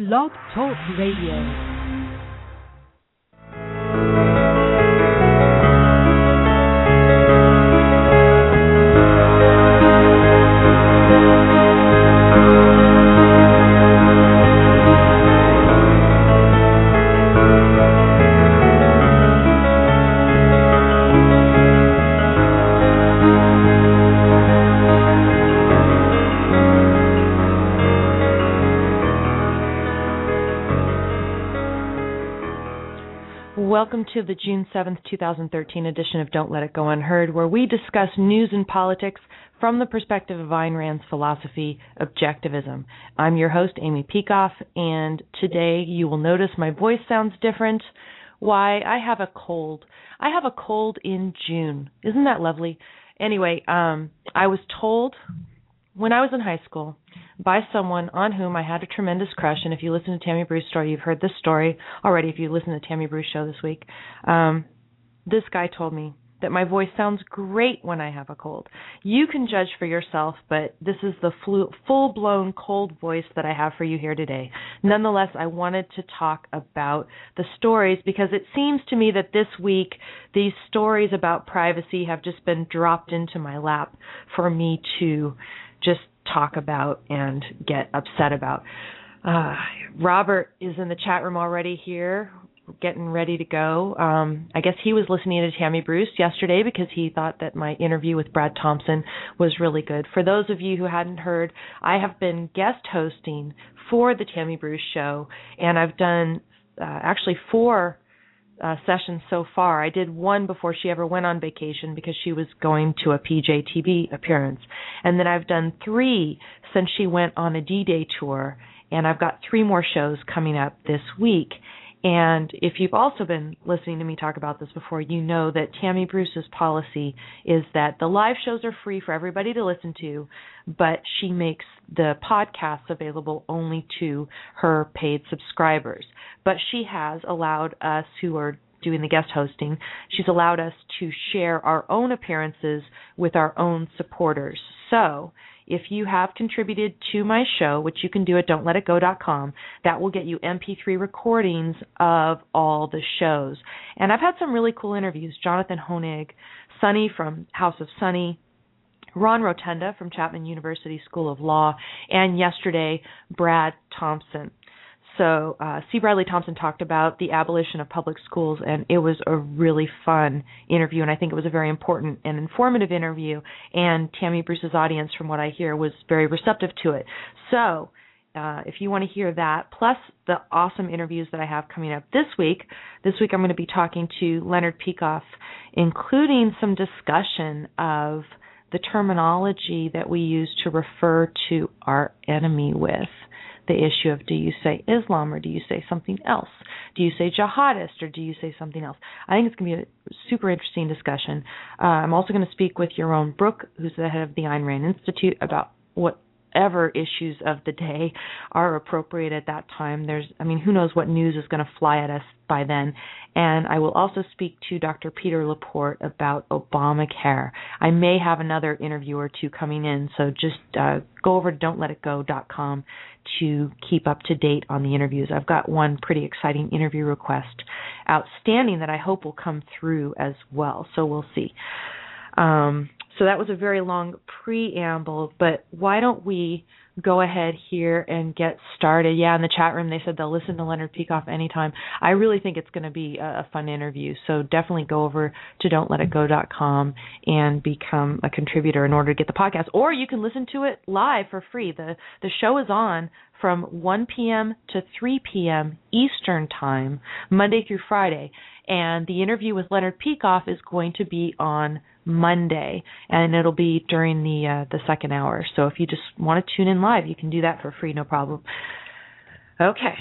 Blog Talk Radio. Welcome to the June 7th, 2013 edition of Don't Let It Go Unheard, where we discuss news and politics from the perspective of Ayn Rand's philosophy, objectivism. I'm your host, Amy Peikoff, and today you will notice my voice sounds different. Why? I have a cold. I have a cold in June. Isn't that lovely? Anyway, um, I was told when I was in high school by someone on whom I had a tremendous crush. And if you listen to Tammy Bruce story, you've heard this story already. If you listen to Tammy Bruce show this week, um, this guy told me that my voice sounds great when I have a cold. You can judge for yourself, but this is the flu- full-blown cold voice that I have for you here today. Nonetheless, I wanted to talk about the stories because it seems to me that this week these stories about privacy have just been dropped into my lap for me to just talk about and get upset about. Uh, Robert is in the chat room already here, getting ready to go. Um, I guess he was listening to Tammy Bruce yesterday because he thought that my interview with Brad Thompson was really good. For those of you who hadn't heard, I have been guest hosting for the Tammy Bruce show, and I've done uh, actually four uh, sessions so far. I did one before she ever went on vacation because she was going to a PJTV appearance. And then I've done three since she went on a D Day tour. And I've got three more shows coming up this week. And if you've also been listening to me talk about this before, you know that Tammy Bruce's policy is that the live shows are free for everybody to listen to, but she makes the podcasts available only to her paid subscribers. But she has allowed us who are doing the guest hosting, she's allowed us to share our own appearances with our own supporters. So, if you have contributed to my show, which you can do at don'tletitgo.com, that will get you MP3 recordings of all the shows. And I've had some really cool interviews. Jonathan Hoenig, Sunny from House of Sunny, Ron Rotunda from Chapman University School of Law, and yesterday, Brad Thompson. So uh, C. Bradley Thompson talked about the abolition of public schools, and it was a really fun interview, and I think it was a very important and informative interview. And Tammy Bruce's audience, from what I hear, was very receptive to it. So. Uh, if you want to hear that, plus the awesome interviews that I have coming up this week, this week I'm going to be talking to Leonard Peikoff, including some discussion of the terminology that we use to refer to our enemy with the issue of do you say Islam or do you say something else? Do you say jihadist or do you say something else? I think it's going to be a super interesting discussion. Uh, I'm also going to speak with Yaron Brook, who's the head of the Ayn Rand Institute, about what whatever issues of the day are appropriate at that time. There's, I mean, who knows what news is going to fly at us by then. And I will also speak to Dr. Peter Laporte about Obamacare. I may have another interview or two coming in, so just uh, go over to don'tletitgo.com to keep up to date on the interviews. I've got one pretty exciting interview request outstanding that I hope will come through as well. So we'll see. Um, so that was a very long preamble, but why don't we go ahead here and get started? Yeah, in the chat room they said they'll listen to Leonard Peikoff anytime. I really think it's going to be a, fun interview, so definitely go over to don'tletitgo.com and become a contributor in order to get the podcast. Or you can listen to it live for free. The the show is on from 1 p.m. to 3 p.m. Eastern Time, Monday through Friday. And the interview with Leonard Peikoff is going to be on Monday, and it'll be during the uh, the second hour. So if you just want to tune in live, you can do that for free, no problem. Okay,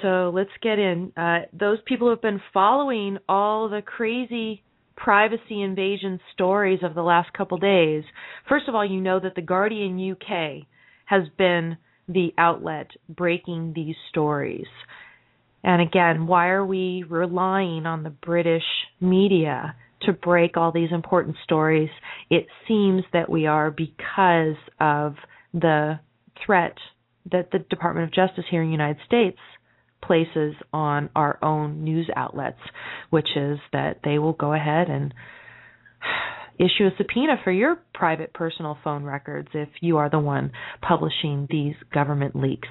so let's get in. Uh, those people who have been following all the crazy privacy invasion stories of the last couple days. First of all, you know that the Guardian UK has been the outlet breaking these stories. And again, why are we relying on the British media to break all these important stories. It seems that we are because of the threat that the Department of Justice here in the United States places on our own news outlets, which is that they will go ahead and issue a subpoena for your private personal phone records if you are the one publishing these government leaks.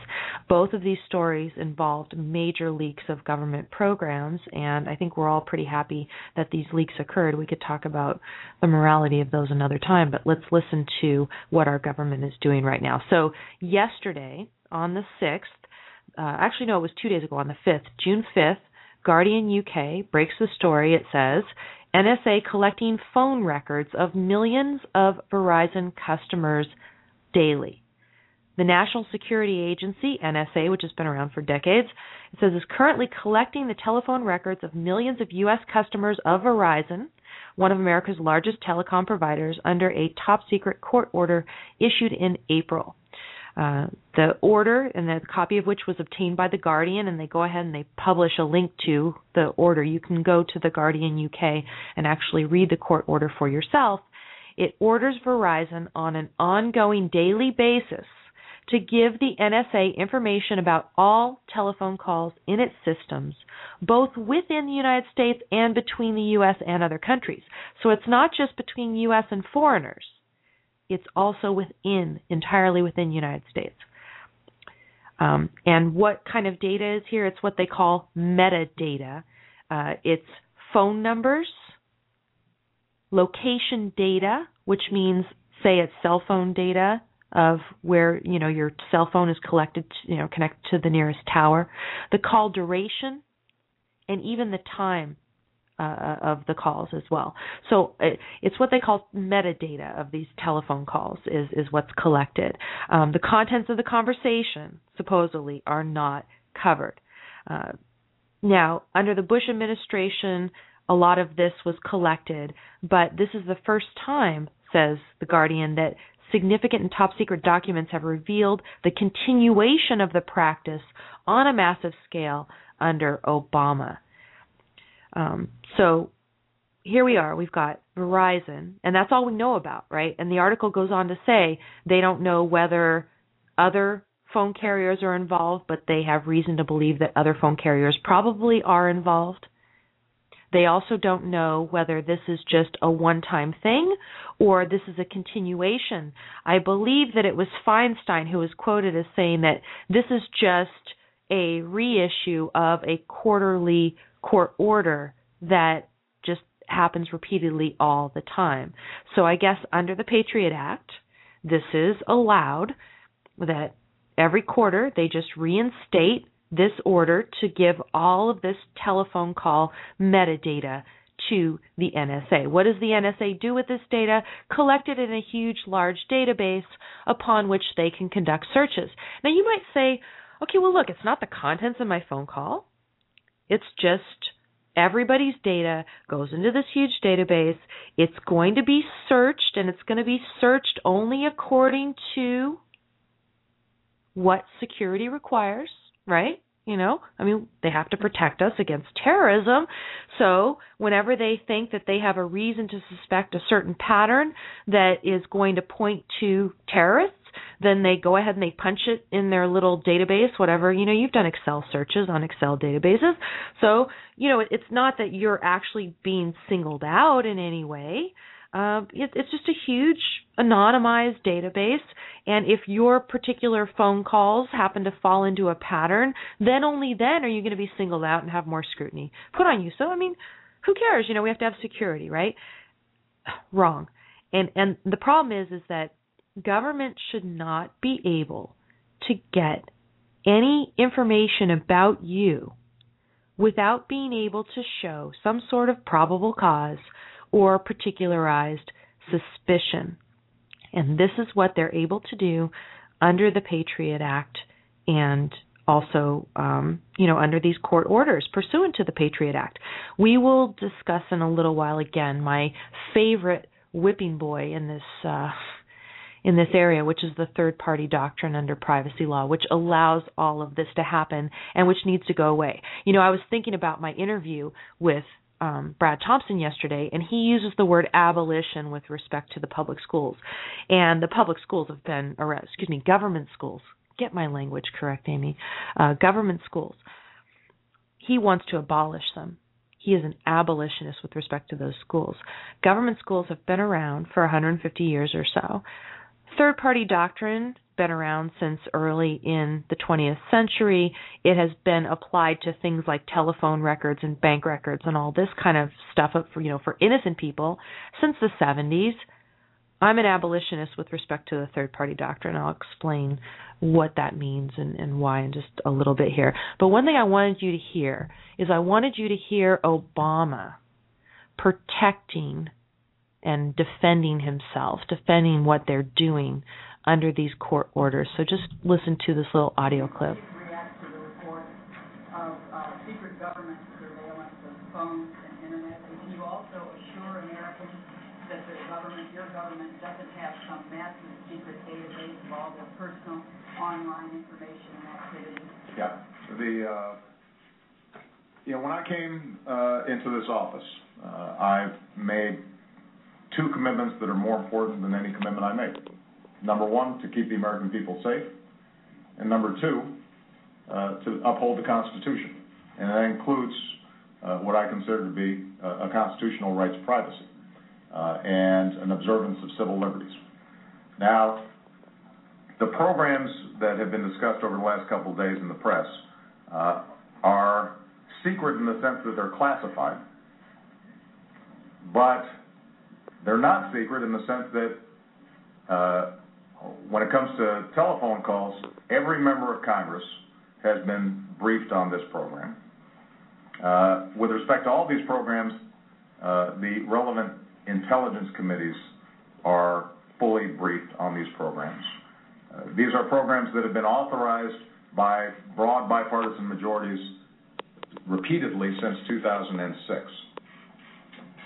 Both of these stories involved major leaks of government programs, and I think we're all pretty happy that these leaks occurred. We could talk about the morality of those another time, but let's listen to what our government is doing right now. So, yesterday, on the 6th, uh, actually, no, it was two days ago, on the 5th, June 5th, Guardian UK breaks the story. It says NSA collecting phone records of millions of Verizon customers daily. The National Security Agency, NSA, which has been around for decades, it says is currently collecting the telephone records of millions of U.S. customers of Verizon, one of America's largest telecom providers, under a top secret court order issued in April. Uh, the order and the copy of which was obtained by the Guardian, and they go ahead and they publish a link to the order. You can go to the Guardian UK and actually read the court order for yourself. It orders Verizon on an ongoing daily basis to give the NSA information about all telephone calls in its systems, both within the United States and between the U.S. and other countries. So it's not just between U.S. and foreigners it's also within, entirely within United States. Um, and what kind of data is here? It's what they call metadata. Uh, it's phone numbers, location data, which means, say, it's cell phone data of where you know your cell phone is collected, you know, connected to the nearest tower, the call duration, and even the time uh, of the calls as well. So it, it's what they call metadata of these telephone calls is is what's collected. Um, the contents of the conversation supposedly are not covered. Uh, now, under the Bush administration, a lot of this was collected, but this is the first time, says the Guardian, that significant and top secret documents have revealed the continuation of the practice on a massive scale under Obama. Um, so here we are. We've got Verizon, and that's all we know about, right? And the article goes on to say they don't know whether other phone carriers are involved, but they have reason to believe that other phone carriers probably are involved. They also don't know whether this is just a one time thing or this is a continuation. I believe that it was Feinstein who was quoted as saying that this is just a reissue of a quarterly court order that just happens repeatedly all the time. So I guess under the Patriot Act, this is allowed that every quarter they just reinstate this order to give all of this telephone call metadata to the NSA. What does the NSA do with this data? Collect it in a huge, large database upon which they can conduct searches. Now you might say, okay, well, look, it's not the contents of my phone call. It's just everybody's data goes into this huge database. It's going to be searched, and it's going to be searched only according to what security requires, right? You know, I mean, they have to protect us against terrorism. So, whenever they think that they have a reason to suspect a certain pattern that is going to point to terrorists, then they go ahead and they punch it in their little database, whatever. You know, you've done Excel searches on Excel databases. So, you know, it's not that you're actually being singled out in any way. Uh, it, it's just a huge anonymized database, and if your particular phone calls happen to fall into a pattern, then only then are you going to be singled out and have more scrutiny put on you. So, I mean, who cares? You know, we have to have security, right? Wrong. And and the problem is is that government should not be able to get any information about you without being able to show some sort of probable cause or particularized suspicion. And this is what they're able to do under the Patriot Act and also, um, you know, under these court orders pursuant to the Patriot Act. We will discuss in a little while again my favorite whipping boy in this uh, in this area, which is the third party doctrine under privacy law, which allows all of this to happen and which needs to go away. You know, I was thinking about my interview with um, Brad Thompson yesterday, and he uses the word abolition with respect to the public schools. And the public schools have been, or excuse me, government schools get my language correct, Amy. Uh, government schools. He wants to abolish them. He is an abolitionist with respect to those schools. Government schools have been around for 150 years or so. Third party doctrine been around since early in the 20th century. It has been applied to things like telephone records and bank records and all this kind of stuff for you know for innocent people since the 70s. I'm an abolitionist with respect to the third party doctrine. I'll explain what that means and, and why in just a little bit here. But one thing I wanted you to hear is I wanted you to hear Obama protecting and defending himself, defending what they're doing under these court orders. So just listen to this little audio clip. The of uh, secret government surveillance of phones and internet. Can you also assure Americans that the government, your government, doesn't have some massive secret database of all their personal online information and activities? Yeah. The uh, you know when I came uh, into this office, uh, I've made two commitments that are more important than any commitment I make. Number one, to keep the American people safe, and number two, uh, to uphold the Constitution. And that includes uh, what I consider to be a, a constitutional right to privacy uh, and an observance of civil liberties. Now, the programs that have been discussed over the last couple of days in the press uh, are secret in the sense that they're classified, but they're not secret in the sense that uh, when it comes to telephone calls, every member of Congress has been briefed on this program. Uh, with respect to all these programs, uh, the relevant intelligence committees are fully briefed on these programs. These are programs that have been authorized by broad bipartisan majorities repeatedly since 2006.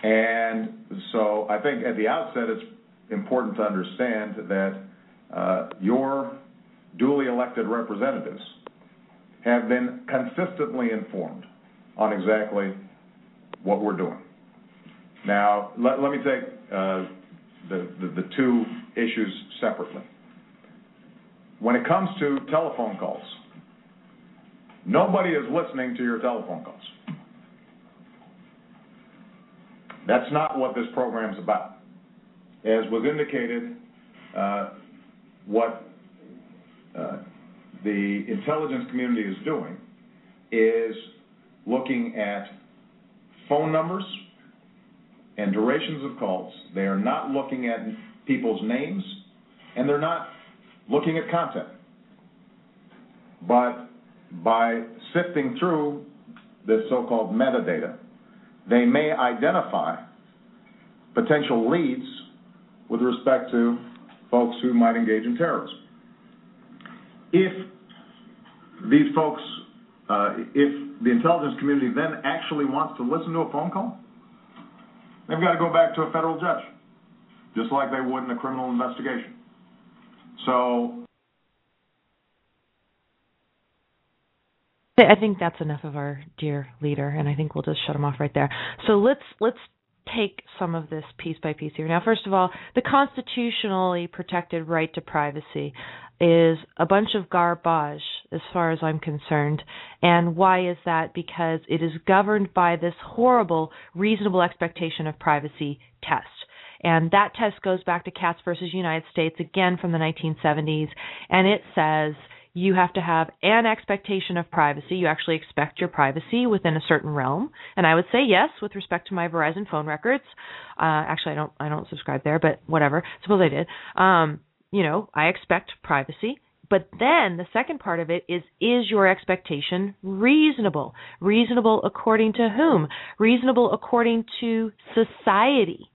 And so I think at the outset it's important to understand that uh, your duly elected representatives have been consistently informed on exactly what we're doing. Now, let, me take uh, the two issues separately. When it comes to telephone calls, nobody is listening to your telephone calls. That's not what this program is about. As was indicated, uh, what uh, the intelligence community is doing is looking at phone numbers and durations of calls. They are not looking at people's names, and they're not looking at content. But by sifting through this so-called metadata, they may identify potential leads with respect to folks who might engage in terrorism. If these folks, uh, if the intelligence community then actually wants to listen to a phone call, they've got to go back to a federal judge, just like they would in a criminal investigation. So I think that's enough of our dear leader, and I think we'll just shut him off right there. So let's let's take some of this piece by piece here. Now, first of all, the constitutionally protected right to privacy is a bunch of garbage as far as I'm concerned. And why is that? Because it is governed by this horrible reasonable expectation of privacy test. And that test goes back to Katz versus United States again from the 1970s. And it says you have to have an expectation of privacy. You actually expect your privacy within a certain realm. And I would say yes with respect to my Verizon phone records. Uh, actually, I don't I don't subscribe there, but whatever. Suppose I did. Um, you know, I expect privacy. But then the second part of it is is your expectation reasonable? Reasonable according to whom? Reasonable according to society.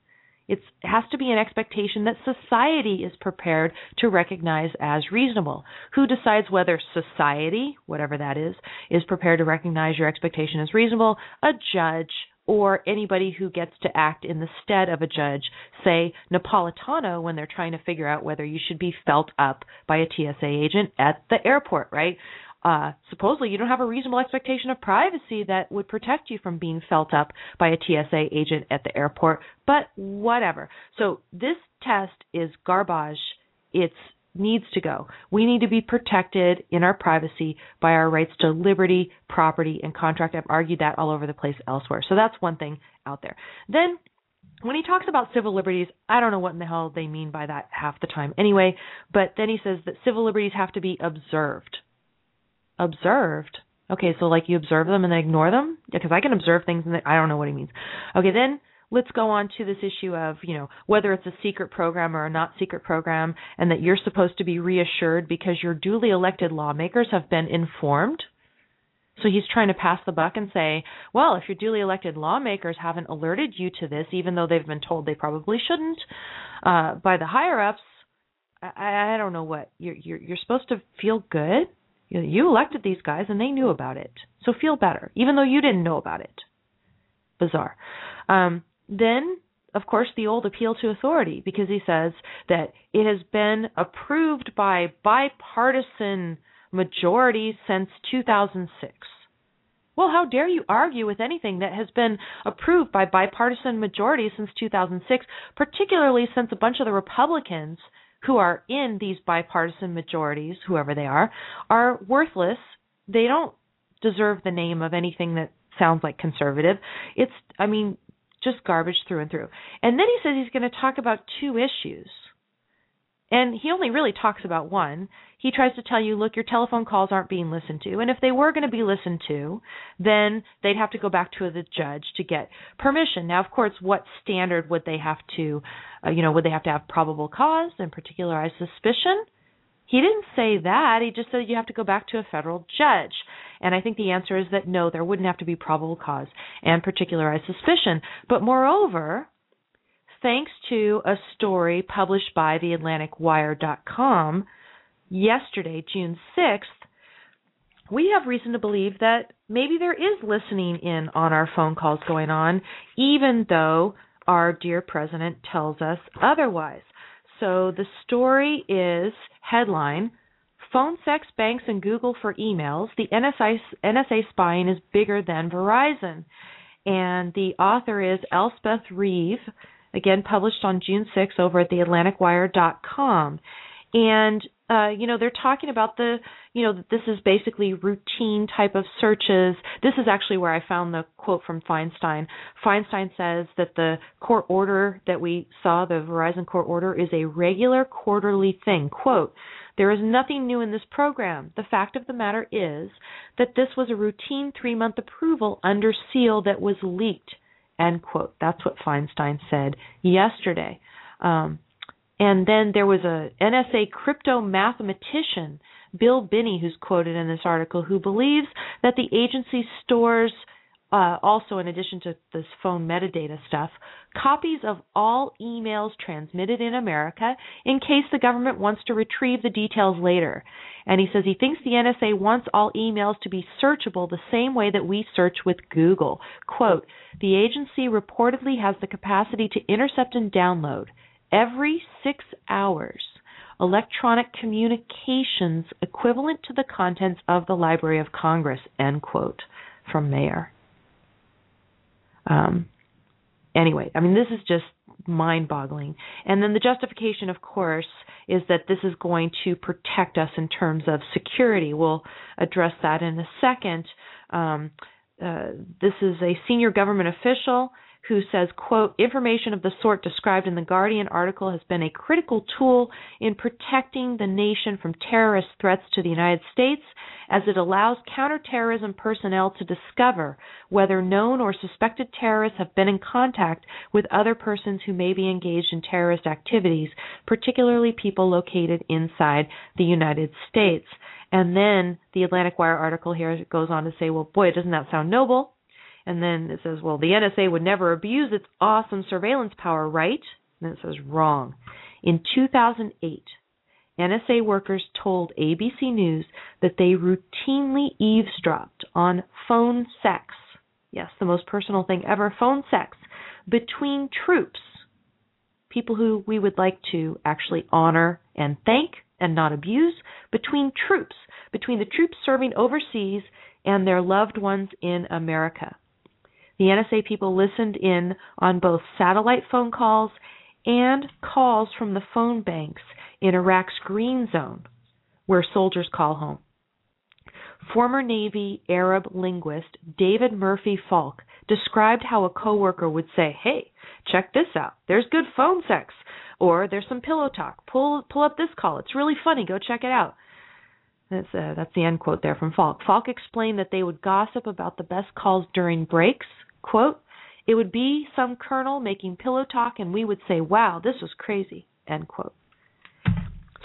It has to be an expectation that society is prepared to recognize as reasonable. Who decides whether society, whatever that is, is prepared to recognize your expectation as reasonable? A judge or anybody who gets to act in the stead of a judge, say Napolitano when they're trying to figure out whether you should be felt up by a TSA agent at the airport, right? Uh, supposedly you don't have a reasonable expectation of privacy that would protect you from being felt up by a TSA agent at the airport, but whatever. So this test is garbage. It's needs to go. We need to be protected in our privacy by our rights to liberty, property, and contract. I've argued that all over the place elsewhere. So that's one thing out there. Then when he talks about civil liberties, I don't know what in the hell they mean by that half the time anyway, but then he says that civil liberties have to be observed. Observed? Okay, so like you observe them and then ignore them? Because I can observe things and I don't know what he means. Okay, then let's go on to this issue of, you know, whether it's a secret program or a not secret program and that you're supposed to be reassured because your duly elected lawmakers have been informed. So he's trying to pass the buck and say, well, if your duly elected lawmakers haven't alerted you to this, even though they've been told they probably shouldn't uh, by the higher ups, I, I don't know what you're, you're you're supposed to feel good. You, know, you elected these guys and they knew about it, so feel better, even though you didn't know about it. Bizarre. Um, then, of course, the old appeal to authority, because he says that it has been approved by bipartisan majority since 2006. Well, how dare you argue with anything that has been approved by bipartisan majority since 2006, particularly since a bunch of the Republicans who are in these bipartisan majorities, whoever they are, are worthless. They don't deserve the name of anything that sounds like conservative. It's, I mean, just garbage through and through. And then he says he's going to talk about two issues. And he only really talks about one. He tries to tell you, look, your telephone calls aren't being listened to. And if they were going to be listened to, then they'd have to go back to the judge to get permission. Now, of course, what standard would they have to, uh, you know, would they have to have probable cause and particularized suspicion? He didn't say that. He just said you have to go back to a federal judge. And I think the answer is that no, there wouldn't have to be probable cause and particularized suspicion. But moreover, thanks to a story published by theatlanticwire.com yesterday, June 6th, we have reason to believe that maybe there is listening in on our phone calls going on, even though our dear president tells us otherwise. So the story is headline Phone sex banks and Google for emails. The NSA, NSA spying is bigger than Verizon. And the author is Elspeth Reeve, again published on June 6 over at theatlanticwire.com. And uh, you know, they're talking about the, you know, this is basically routine type of searches. This is actually where I found the quote from Feinstein. Feinstein says that the court order that we saw, the Verizon court order, is a regular quarterly thing. Quote, there is nothing new in this program. The fact of the matter is that this was a routine three month approval under seal that was leaked. End quote. That's what Feinstein said yesterday. Um, and then there was a NSA crypto mathematician, Bill Binney, who's quoted in this article, who believes that the agency stores, uh, also in addition to this phone metadata stuff, copies of all emails transmitted in America in case the government wants to retrieve the details later. And he says he thinks the NSA wants all emails to be searchable the same way that we search with Google. Quote, the agency reportedly has the capacity to intercept and download every six hours electronic communications equivalent to the contents of the Library of Congress, end quote, from Mayer. Um, anyway, I mean, this is just mind boggling. And then the justification, of course, is that this is going to protect us in terms of security. We'll address that in a second. Um, uh, this is a senior government official who says, quote, information of the sort described in the Guardian article has been a critical tool in protecting the nation from terrorist threats to the United States as it allows counterterrorism personnel to discover whether known or suspected terrorists have been in contact with other persons who may be engaged in terrorist activities, particularly people located inside the United States. And then the Atlantic Wire article here goes on to say, well, boy, doesn't that sound noble? And then it says, well, the NSA would never abuse its awesome surveillance power, right? And it says, wrong. In 2008, NSA workers told ABC News that they routinely eavesdropped on phone sex. Yes, the most personal thing ever phone sex between troops, people who we would like to actually honor and thank and not abuse, between troops, between the troops serving overseas and their loved ones in America. The NSA people listened in on both satellite phone calls and calls from the phone banks in Iraq's Green Zone, where soldiers call home. Former Navy Arab linguist David Murfee Faulk described how a coworker would say, "Hey, check this out. There's good phone sex, or there's some pillow talk. Pull pull up this call. It's really funny. Go check it out." That's uh, that's the end quote there from Faulk. Faulk explained that they would gossip about the best calls during breaks. Quote, it would be some colonel making pillow talk and we would say, Wow, this was crazy end quote.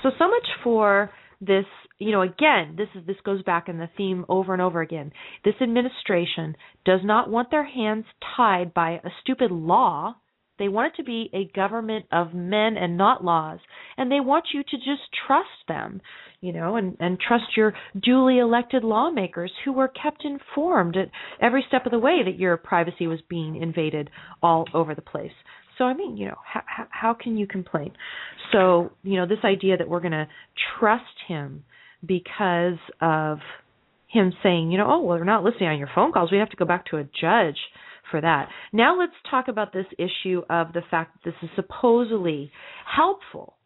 So so much for this you know again this is this goes back in the theme over and over again this administration does not want their hands tied by a stupid law they want it to be a government of men and not laws and they want you to just trust them you know, and, and trust your duly elected lawmakers who were kept informed at every step of the way that your privacy was being invaded all over the place. So I mean, you know, how, how can you complain? So you know, this idea that we're going to trust him because of him saying, you know, oh well, they're not listening on your phone calls. We have to go back to a judge for that. Now let's talk about this issue of the fact that this is supposedly helpful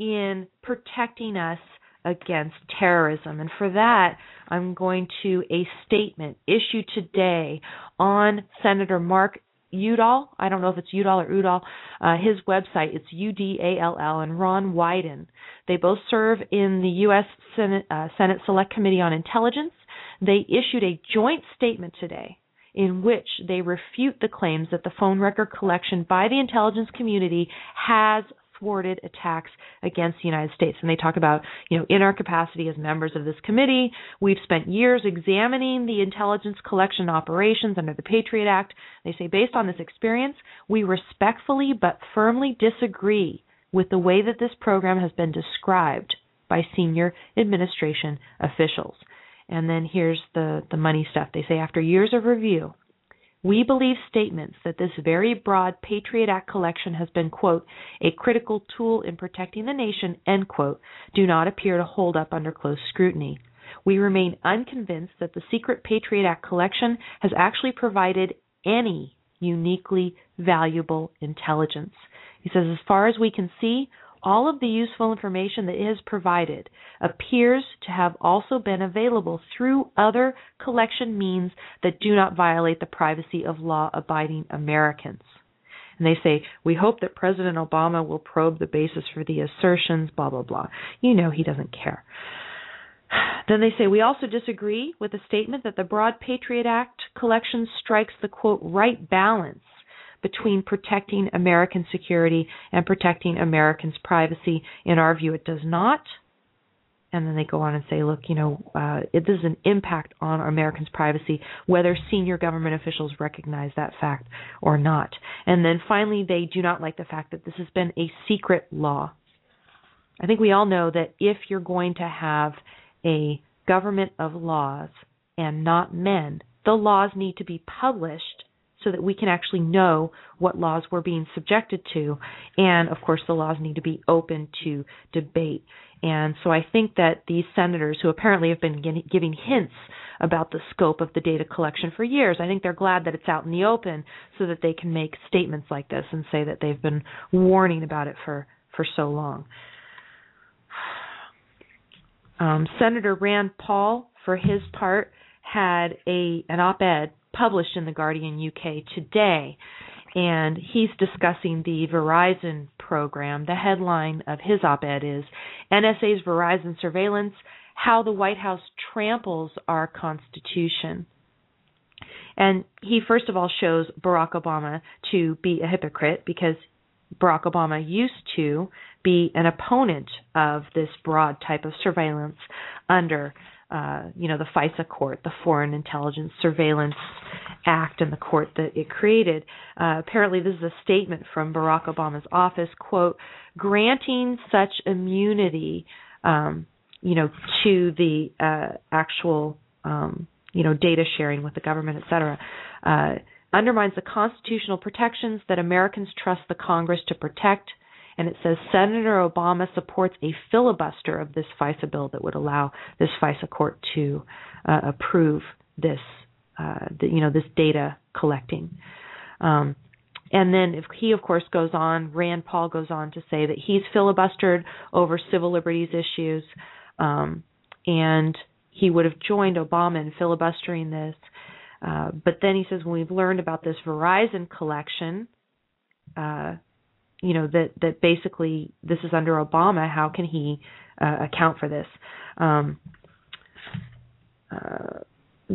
in protecting us against terrorism. And for that, I'm going to a statement issued today on Senator Mark Udall. I don't know if it's Udall or Udall. Uh, his website, it's U D A L L, and Ron Wyden. They both serve in the U.S. Senate, uh, Senate Select Committee on Intelligence. They issued a joint statement today in which they refute the claims that the phone record collection by the intelligence community has thwarted attacks against the United States. And they talk about, you know, in our capacity as members of this committee, we've spent years examining the intelligence collection operations under the Patriot Act. They say, based on this experience, we respectfully but firmly disagree with the way that this program has been described by senior administration officials. And then here's the, the money stuff. They say after years of review, we believe statements that this very broad Patriot Act collection has been, quote, a critical tool in protecting the nation, end quote, do not appear to hold up under close scrutiny. We remain unconvinced that the secret Patriot Act collection has actually provided any uniquely valuable intelligence. He says, as far as we can see, all of the useful information that is provided appears to have also been available through other collection means that do not violate the privacy of law abiding Americans. And they say, We hope that President Obama will probe the basis for the assertions, blah, blah, blah. You know he doesn't care. Then they say, We also disagree with the statement that the Broad Patriot Act collection strikes the quote, right balance between protecting American security and protecting Americans' privacy. In our view, it does not. And then they go on and say, look, you know, uh, is an impact on Americans' privacy, whether senior government officials recognize that fact or not. And then finally, they do not like the fact that this has been a secret law. I think we all know that if you're going to have a government of laws and not men, the laws need to be published so that we can actually know what laws we're being subjected to. And of course, the laws need to be open to debate. And so I think that these senators, who apparently have been giving hints about the scope of the data collection for years, I think they're glad that it's out in the open so that they can make statements like this and say that they've been warning about it for, for so long. Um, Senator Rand Paul, for his part, had a an op-ed published in the Guardian UK today, and he's discussing the Verizon program. The headline of his op-ed is NSA's Verizon surveillance: How the White House tramples our Constitution. And he first of all shows Barack Obama to be a hypocrite because Barack Obama used to be an opponent of this broad type of surveillance under uh, you know, the FISA court, the Foreign Intelligence Surveillance Act, and the court that it created. Uh, apparently, this is a statement from Barack Obama's office, quote, granting such immunity, um, you know, to the uh, actual, um, you know, data sharing with the government, et cetera, uh, undermines the constitutional protections that Americans trust the Congress to protect and it says Senator Obama supports a filibuster of this FISA bill that would allow this FISA court to uh, approve this, uh, the, you know, this data collecting. Um, and then if he, of course, goes on, Rand Paul goes on to say that he's filibustered over civil liberties issues, um, and he would have joined Obama in filibustering this. Uh, but then he says, when we've learned about this Verizon collection, uh, you know that that basically this is under Obama. How can he uh, account for this? Um, uh,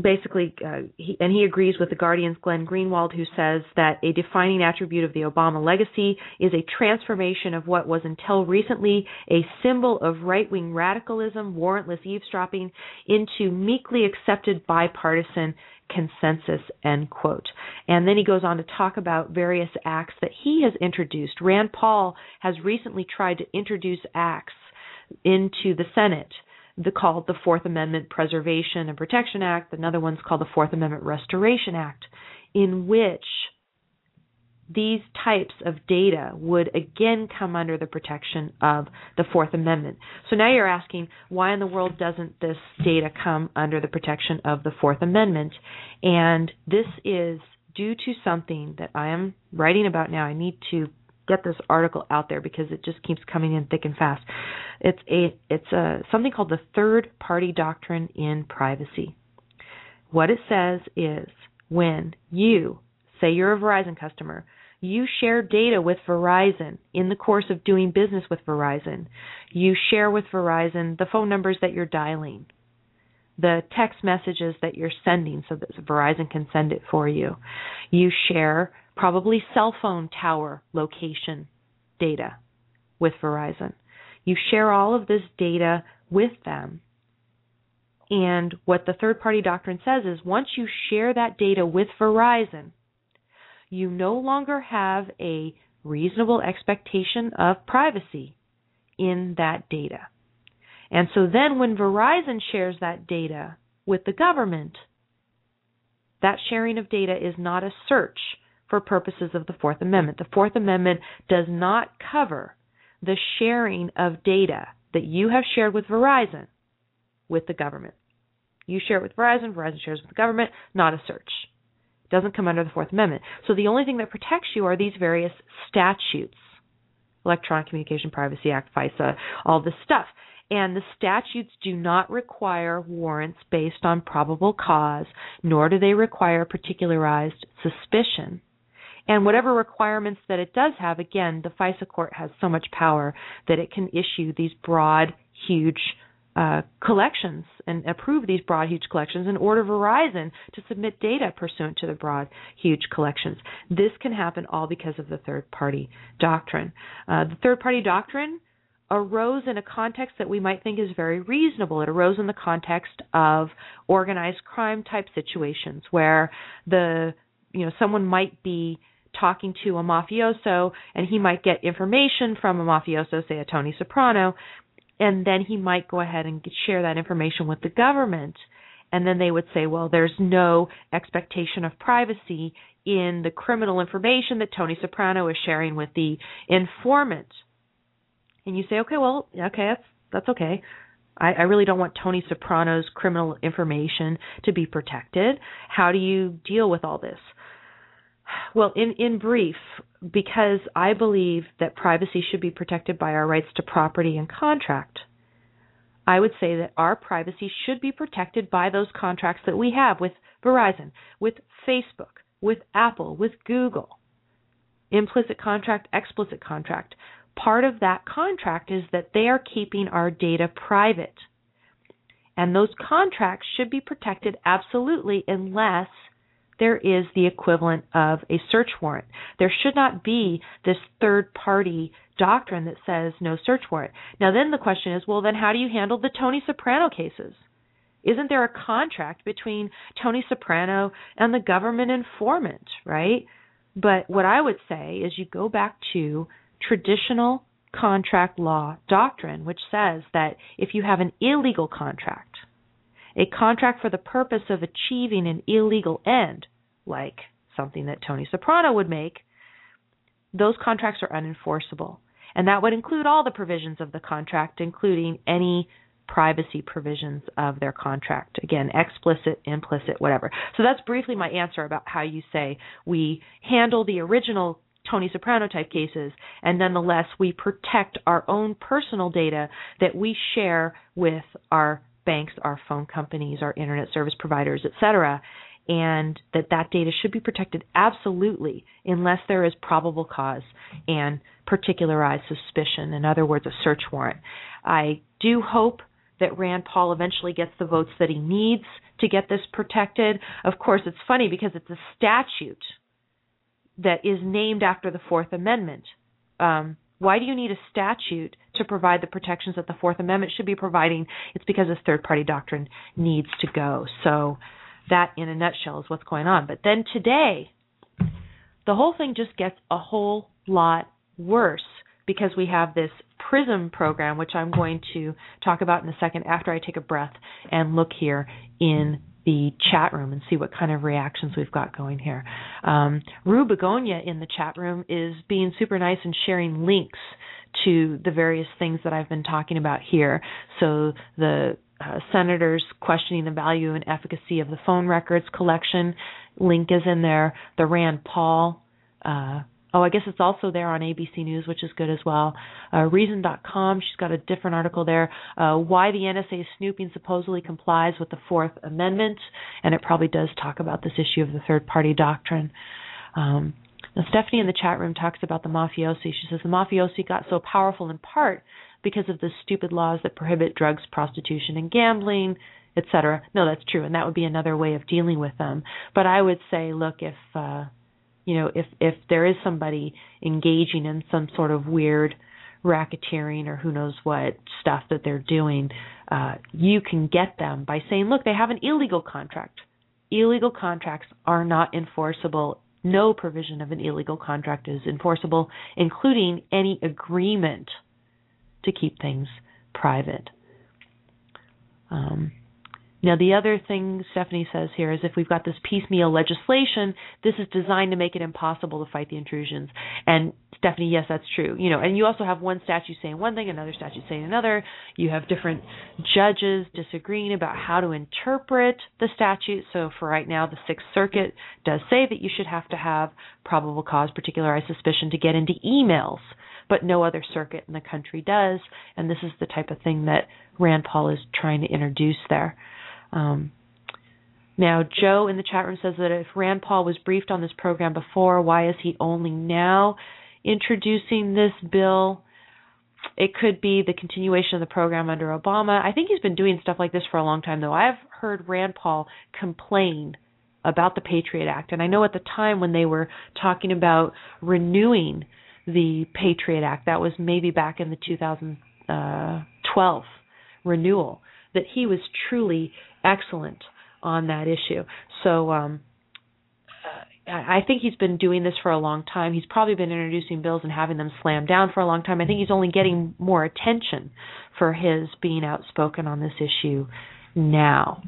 basically, uh, he, and he agrees with the Guardian's Glenn Greenwald, who says that a defining attribute of the Obama legacy is a transformation of what was until recently a symbol of right wing radicalism, warrantless eavesdropping, into meekly accepted bipartisan consensus end quote. And then he goes on to talk about various acts that he has introduced. Rand paul has recently tried to introduce acts into the senate the called the Fourth Amendment Preservation and Protection Act. Another one's called the Fourth Amendment Restoration Act, in which these types of data would again come under the protection of the Fourth Amendment. So now you're asking, why in the world doesn't this data come under the protection of the Fourth Amendment? And this is due to something that I am writing about now. I need to get this article out there because it just keeps coming in thick and fast. It's a it's a something called the third party doctrine in privacy. What it says is when you say you're a Verizon customer, you share data with Verizon in the course of doing business with Verizon. You share with Verizon the phone numbers that you're dialing, the text messages that you're sending so that Verizon can send it for you. You share probably cell phone tower location data with Verizon. You share all of this data with them. And what the third party doctrine says is once you share that data with Verizon, you no longer have a reasonable expectation of privacy in that data. And so then when Verizon shares that data with the government, that sharing of data is not a search for purposes of the Fourth Amendment. The Fourth Amendment does not cover the sharing of data that you have shared with Verizon with the government. You share it with Verizon, Verizon shares with the government, not a search. It doesn't come under the Fourth Amendment. So the only thing that protects you are these various statutes Electronic Communication Privacy Act, FISA, all this stuff. And the statutes do not require warrants based on probable cause, nor do they require particularized suspicion. And whatever requirements that it does have, again, the FISA court has so much power that it can issue these broad, huge uh, collections and approve these broad, huge collections and order Verizon to submit data pursuant to the broad, huge collections. This can happen all because of the third party doctrine. Uh, the third party doctrine arose in a context that we might think is very reasonable. It arose in the context of organized crime type situations where the you know someone might be talking to a mafioso and he might get information from a mafioso, say a Tony Soprano, and then he might go ahead and share that information with the government. And then they would say, well, there's no expectation of privacy in the criminal information that Tony Soprano is sharing with the informant. And you say, okay, well, okay, that's that's okay. I, I really don't want Tony Soprano's criminal information to be protected. How do you deal with all this? Well, in, in brief, because I believe that privacy should be protected by our rights to property and contract, I would say that our privacy should be protected by those contracts that we have with Verizon, with Facebook, with Apple, with Google. Implicit contract, explicit contract. Part of that contract is that they are keeping our data private. And those contracts should be protected absolutely unless there is the equivalent of a search warrant. There should not be this third party doctrine that says no search warrant. Now, then the question is well, then how do you handle the Tony Soprano cases? Isn't there a contract between Tony Soprano and the government informant, right? But what I would say is you go back to traditional contract law doctrine, which says that if you have an illegal contract, a contract for the purpose of achieving an illegal end, like something that Tony Soprano would make, those contracts are unenforceable. And that would include all the provisions of the contract, including any privacy provisions of their contract. Again, explicit, implicit, whatever. So that's briefly my answer about how you say we handle the original Tony Soprano type cases, and nonetheless we protect our own personal data that we share with our banks, our phone companies, our internet service providers, etc. And that that data should be protected absolutely unless there is probable cause and particularized suspicion. In other words, a search warrant. I do hope that Rand Paul eventually gets the votes that he needs to get this protected. Of course, it's funny because it's a statute that is named after the Fourth Amendment. Um, why do you need a statute to provide the protections that the Fourth Amendment should be providing? It's because this third party doctrine needs to go. So, that in a nutshell is what's going on. But then today, the whole thing just gets a whole lot worse because we have this PRISM program, which I'm going to talk about in a second after I take a breath and look here in the chat room and see what kind of reactions we've got going here. Um, Rue Begonia in the chat room is being super nice and sharing links to the various things that I've been talking about here. So the uh, senators questioning the value and efficacy of the phone records collection link is in there. The Rand Paul uh, Oh, I guess it's also there on ABC News, which is good as well. Uh, Reason.com, she's got a different article there. Uh, why the NSA snooping supposedly complies with the Fourth Amendment, and it probably does talk about this issue of the third party doctrine. Um, now, Stephanie in the chat room talks about the mafiosi. She says the mafiosi got so powerful in part because of the stupid laws that prohibit drugs, prostitution, and gambling, etc. No, that's true, and that would be another way of dealing with them. But I would say, look, if uh, you know if if there is somebody engaging in some sort of weird racketeering or who knows what stuff that they're doing uh you can get them by saying look they have an illegal contract illegal contracts are not enforceable no provision of an illegal contract is enforceable including any agreement to keep things private. Um now, the other thing Stephanie says here is if we've got this piecemeal legislation, this is designed to make it impossible to fight the intrusions. And Stephanie, yes, that's true. You know, and you also have one statute saying one thing, another statute saying another. You have different judges disagreeing about how to interpret the statute. So for right now, the Sixth Circuit does say that you should have to have probable cause, particularized suspicion to get into emails but no other circuit in the country does. And this is the type of thing that Rand Paul is trying to introduce there. Um, now, Joe in the chat room says that if Rand Paul was briefed on this program before, why is he only now introducing this bill? It could be the continuation of the program under Obama. I think he's been doing stuff like this for a long time, though. I've heard Rand Paul complain about the Patriot Act, and I know at the time when they were talking about renewing the Patriot Act, that was maybe back in the 2012 renewal, that he was truly excellent on that issue. So um, I think he's been doing this for a long time. He's probably been introducing bills and having them slammed down for a long time. I think he's only getting more attention for his being outspoken on this issue now.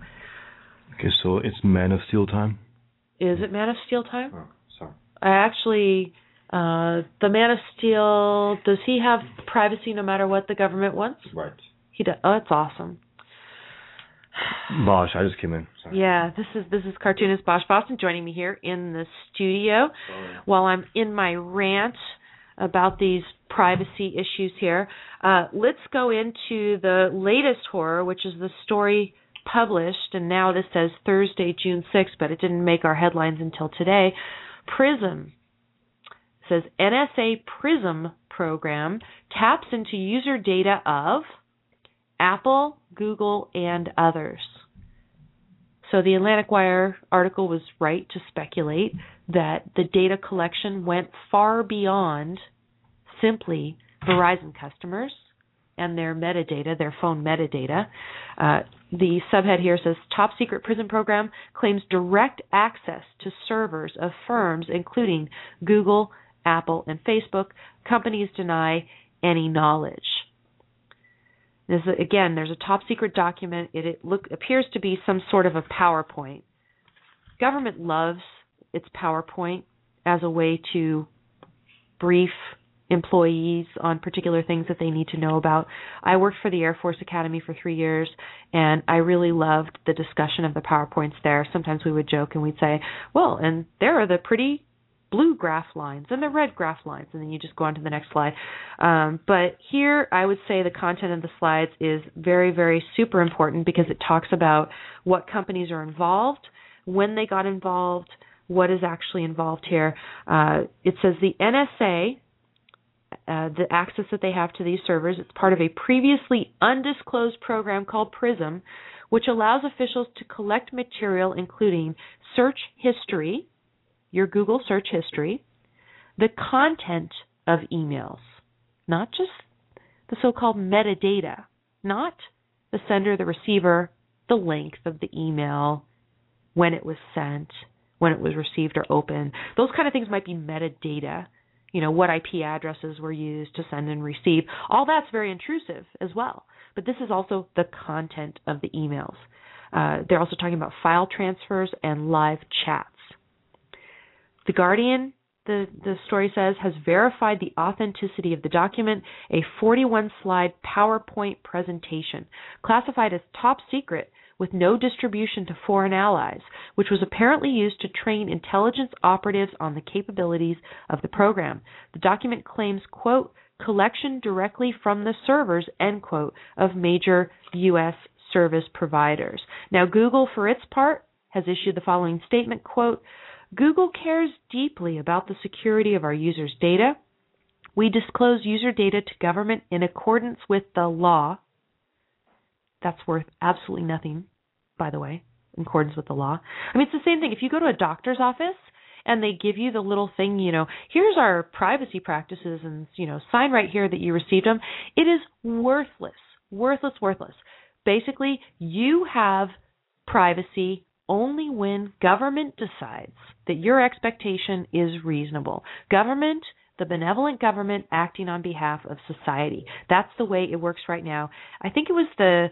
Okay, so it's Man of Steel time? Is it Man of Steel time? Oh, sorry. I actually, uh, the Man of Steel, does he have privacy no matter what the government wants? Right. He does. Oh, that's awesome. Bosch, I just came in. Sorry. Yeah, this is this is cartoonist Bosch Fawstin joining me here in the studio Sorry. while I'm in my rant about these privacy issues here. Uh, let's go into the latest horror, which is the story published, and now this says Thursday, June 6th, but it didn't make our headlines until today. Prism it says NSA Prism program taps into user data of Apple, Google, and others. So the Atlantic Wire article was right to speculate that the data collection went far beyond simply Verizon customers and their metadata, their phone metadata. Uh, the subhead here says Top Secret Prism Program claims direct access to servers of firms including Google, Apple, and Facebook. Companies deny any knowledge. A, again, there's a top secret document. It, it look appears to be some sort of a PowerPoint. Government loves its PowerPoint as a way to brief employees on particular things that they need to know about. I worked for the Air Force Academy for three years, and I really loved the discussion of the PowerPoints there. Sometimes we would joke and we'd say, well, and there are the pretty blue graph lines and the red graph lines, and then you just go on to the next slide. Um, but here, I would say the content of the slides is very, very super important because it talks about what companies are involved, when they got involved, what is actually involved here. Uh, it says the NSA. Uh, the access that they have to these servers. It's part of a previously undisclosed program called PRISM, which allows officials to collect material including search history, your Google search history, the content of emails, not just the so called metadata, not the sender, the receiver, the length of the email, when it was sent, when it was received or opened. Those kind of things might be metadata. You know, what IP addresses were used to send and receive. All that's very intrusive as well. But this is also the content of the emails. Uh, they're also talking about file transfers and live chats. The Guardian, the, the story says, has verified the authenticity of the document, a 41 slide PowerPoint presentation, classified as top secret with no distribution to foreign allies, which was apparently used to train intelligence operatives on the capabilities of the program. The document claims, quote, collection directly from the servers, end quote, of major U.S. service providers. Now, Google, for its part, has issued the following statement, quote, Google cares deeply about the security of our users' data. We disclose user data to government in accordance with the law. That's worth absolutely nothing, by the way, in accordance with the law. I mean, it's the same thing. If you go to a doctor's office and they give you the little thing, you know, here's our privacy practices and, you know, sign right here that you received them, it is worthless. Worthless, worthless. Basically, you have privacy only when government decides that your expectation is reasonable. Government, the benevolent government acting on behalf of society. That's the way it works right now. I think it was the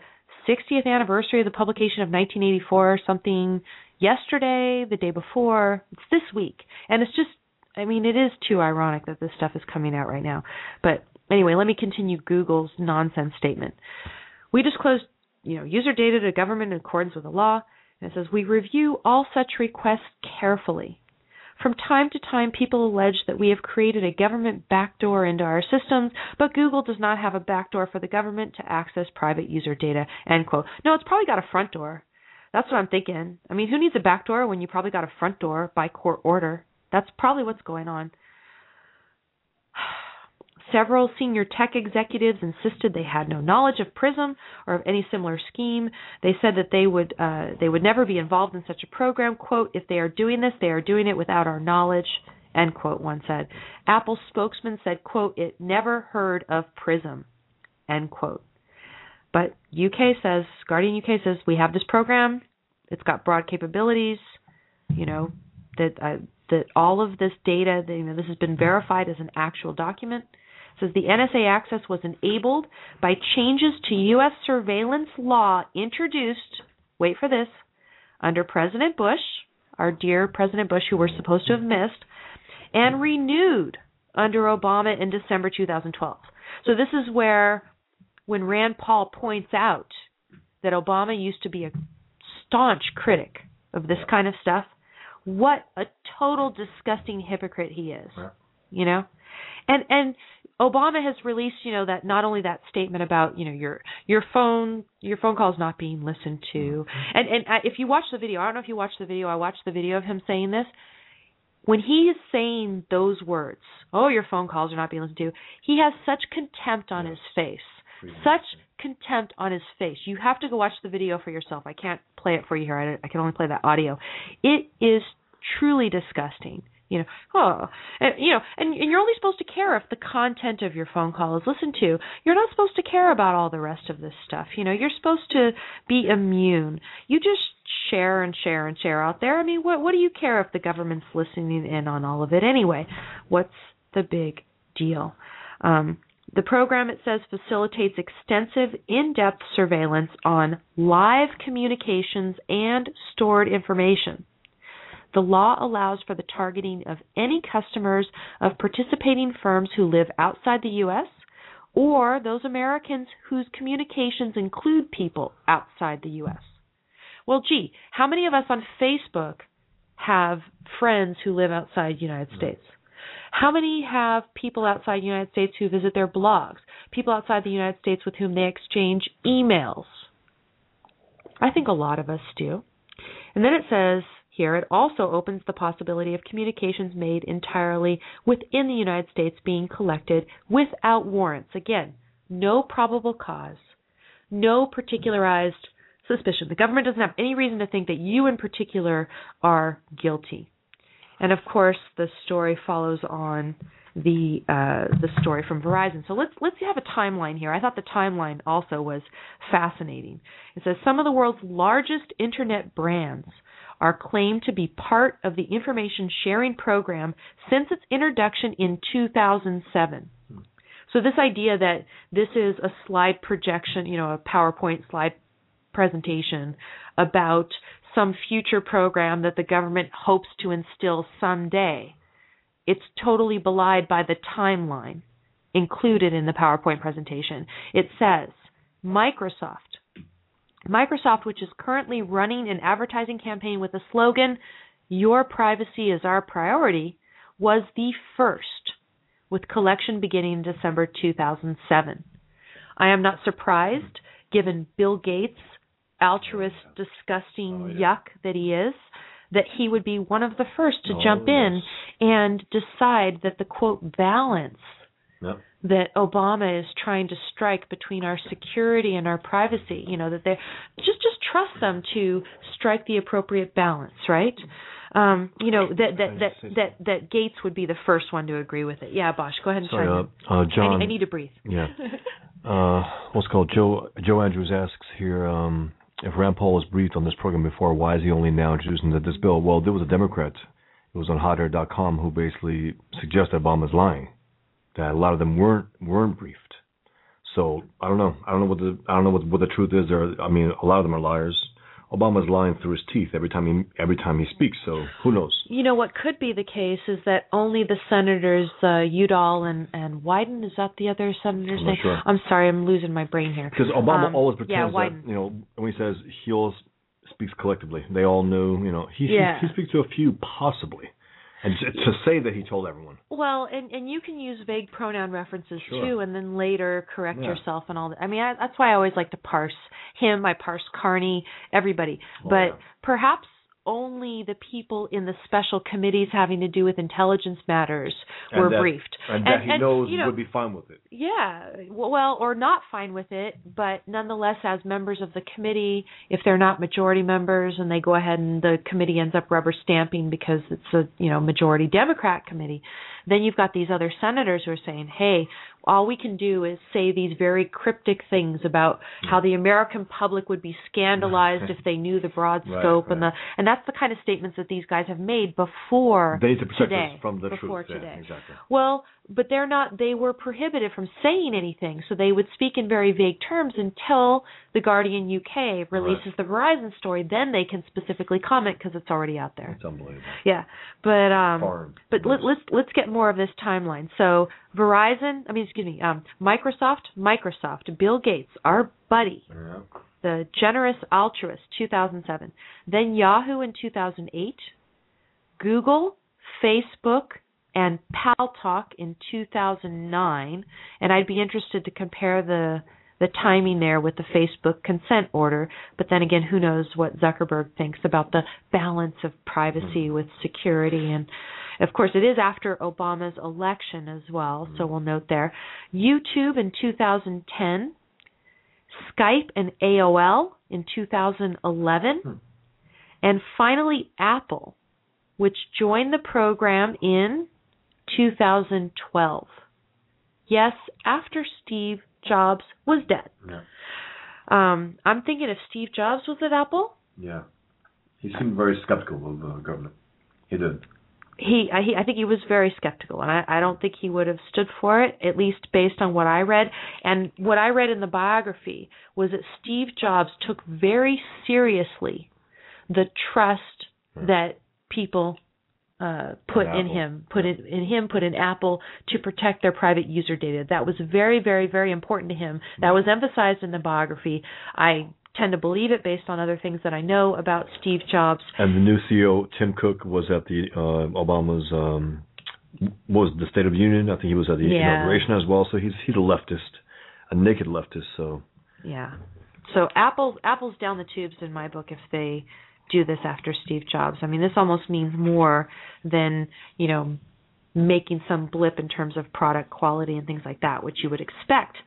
60th anniversary of the publication of 1984 or something yesterday, the day before. It's this week. And it's just, I mean, it is too ironic that this stuff is coming out right now. But anyway, let me continue Google's nonsense statement. We disclosed, you know, user data to government in accordance with the law. And it says, We review all such requests carefully. From time to time, people allege that we have created a government backdoor into our systems, but Google does not have a backdoor for the government to access private user data. End quote. No, it's probably got a front door. That's what I'm thinking. I mean, who needs a backdoor when you probably got a front door by court order? That's probably what's going on. Several senior tech executives insisted they had no knowledge of Prism or of any similar scheme. They said that they would uh, they would never be involved in such a program. "Quote: If they are doing this, they are doing it without our knowledge." End quote. One said. Apple spokesman said, "Quote: It never heard of Prism." End quote. But UK says Guardian UK says we have this program. It's got broad capabilities. You know that uh, that all of this data, you know, this has been verified as an actual document says the NSA access was enabled by changes to U.S. surveillance law introduced, wait for this, under President Bush, our dear President Bush, who we're supposed to have missed, and renewed under Obama in December 2012. So this is where, when Rand Paul points out that Obama used to be a staunch critic of this kind of stuff, what a total disgusting hypocrite he is. You know? And and Obama has released, you know, that not only that statement about, you know, your your phone your phone calls not being listened to, mm-hmm. and and if you watch the video, I don't know if you watched the video. I watched the video of him saying this. When he is saying those words, "Oh, your phone calls are not being listened to," he has such contempt on his face, such contempt on his face. You have to go watch the video for yourself. I can't play it for you here. I, I can only play that audio. It is truly disgusting you know, oh, and, you know, and, and you're only supposed to care if the content of your phone call is listened to. You're not supposed to care about all the rest of this stuff. You know, you're supposed to be immune. You just share and share and share out there. I mean, what what do you care if the government's listening in on all of it anyway? What's the big deal? Um, the program, it says, facilitates extensive, in depth surveillance on live communications and stored information. The law allows for the targeting of any customers of participating firms who live outside the U.S. or those Americans whose communications include people outside the U.S. Well, gee, how many of us on Facebook have friends who live outside the United States? How many have people outside the United States who visit their blogs? People outside the United States with whom they exchange emails? I think a lot of us do. And then it says here it also opens the possibility of communications made entirely within the United States being collected without warrants. Again, no probable cause, no particularized suspicion. The government doesn't have any reason to think that you in particular are guilty. And of course, the story follows on the uh, the story from Verizon. So let's let's have a timeline here. I thought the timeline also was fascinating. It says some of the world's largest internet brands are claimed to be part of the information sharing program since its introduction in 2007. So this idea that this is a slide projection, you know, a PowerPoint slide presentation about some future program that the government hopes to instill someday. It's totally belied by the timeline included in the PowerPoint presentation. It says Microsoft. Microsoft, which is currently running an advertising campaign with the slogan, Your privacy is our priority, was the first, with collection beginning in December 2007. I am not surprised, given Bill Gates' altruist, disgusting Oh, yeah. yuck that he is, that he would be one of the first to Oh, jump in and decide that the quote balance Yep. that Obama is trying to strike between our security and our privacy. You know that they just just trust them to strike the appropriate balance, right? Um, you know that that that that that Gates would be the first one to agree with it. Yeah, Bosch, go ahead and Sorry, chime uh, uh, in. I, John. I need to breathe. Yeah. Uh, what's called Joe Joe Andrews asks here um, if Rand Paul was briefed on this program before. Why is he only now introducing this bill? Well, there was a Democrat. It was on HotAir.com who basically suggested Obama's lying. That a lot of them weren't weren't briefed. So I don't know. I don't know what the I don't know what what the truth is. There. I mean, a lot of them are liars. Obama's lying through his teeth every time he every time he speaks. So who knows? You know what could be the case is that only the senators uh, Udall and and Wyden is that the other senator's I'm not name? sure. I'm sorry, I'm losing my brain here. Because Obama Um, always yeah, pretends Wyden. that you know when he says he always speaks collectively. They all knew. You know, he Yeah. he, he speaks to a few possibly, and to, to say that he told everyone. Well, and and you can use vague pronoun references Sure. too, and then later correct Yeah. yourself and all that. I mean, I, that's why I always like to parse him. I parse Carney, everybody, Oh, but yeah. perhaps only the people in the special committees having to do with intelligence matters And were that- briefed. And, that he knows you know, would be fine with it. yeah, well, or not fine with it, but nonetheless, as members of the committee, if they're not majority members and they go ahead and the committee ends up rubber stamping because it's a you know majority Democrat committee, then you've got these other senators who are saying, "Hey, all we can do is say these very cryptic things about hmm. how the American public would be scandalized if they knew the broad Right, scope and the and that's the kind of statements that these guys have made before They today, from the before truth. today. Yeah, exactly. Well, but they're not, they were prohibited from saying anything. So they would speak in very vague terms until The Guardian UK releases the Verizon story. Then they can specifically comment because it's already out there. It's unbelievable. Yeah. But, um, Foreign. but let, let's, let's get more of this timeline. So Verizon, I mean, excuse me, um, Microsoft, Microsoft, Bill Gates, our buddy, Yeah. the generous altruist 2007 then yahoo in 2008 google facebook and paltalk in 2009 and i'd be interested to compare the the timing there with the facebook consent order. But then again who knows what zuckerberg thinks about the balance of privacy with security. And of course it is after obama's election as well so we'll note there. Youtube in 2010 Skype and AOL in 2011, Hmm. and finally Apple, which joined the program in 2012. Yes, after Steve Jobs was dead. Yeah. Um, I'm thinking if Steve Jobs was at Apple, Yeah. He seemed very skeptical of the government. He did. he I, he I think he was very skeptical and I, I don't think he would have stood for it at least based on what I read and what I read in the biography was that Steve Jobs took very seriously the trust that people uh put in him put in, in him put in Apple to protect their private user data that was very very very important to him that was emphasized in the biography I tend to believe it based on other things that I know about Steve Jobs. And the new CEO, Tim Cook, was at the uh, Obama's um, was the State of the Union. I think he was at the Yeah. inauguration as well. So he's he's a leftist, a naked leftist. So Yeah. So Apple's Apple's down the tubes in my book if they do this after Steve Jobs. I mean, this almost means more than, you know, making some blip in terms of product quality and things like that, which you would expect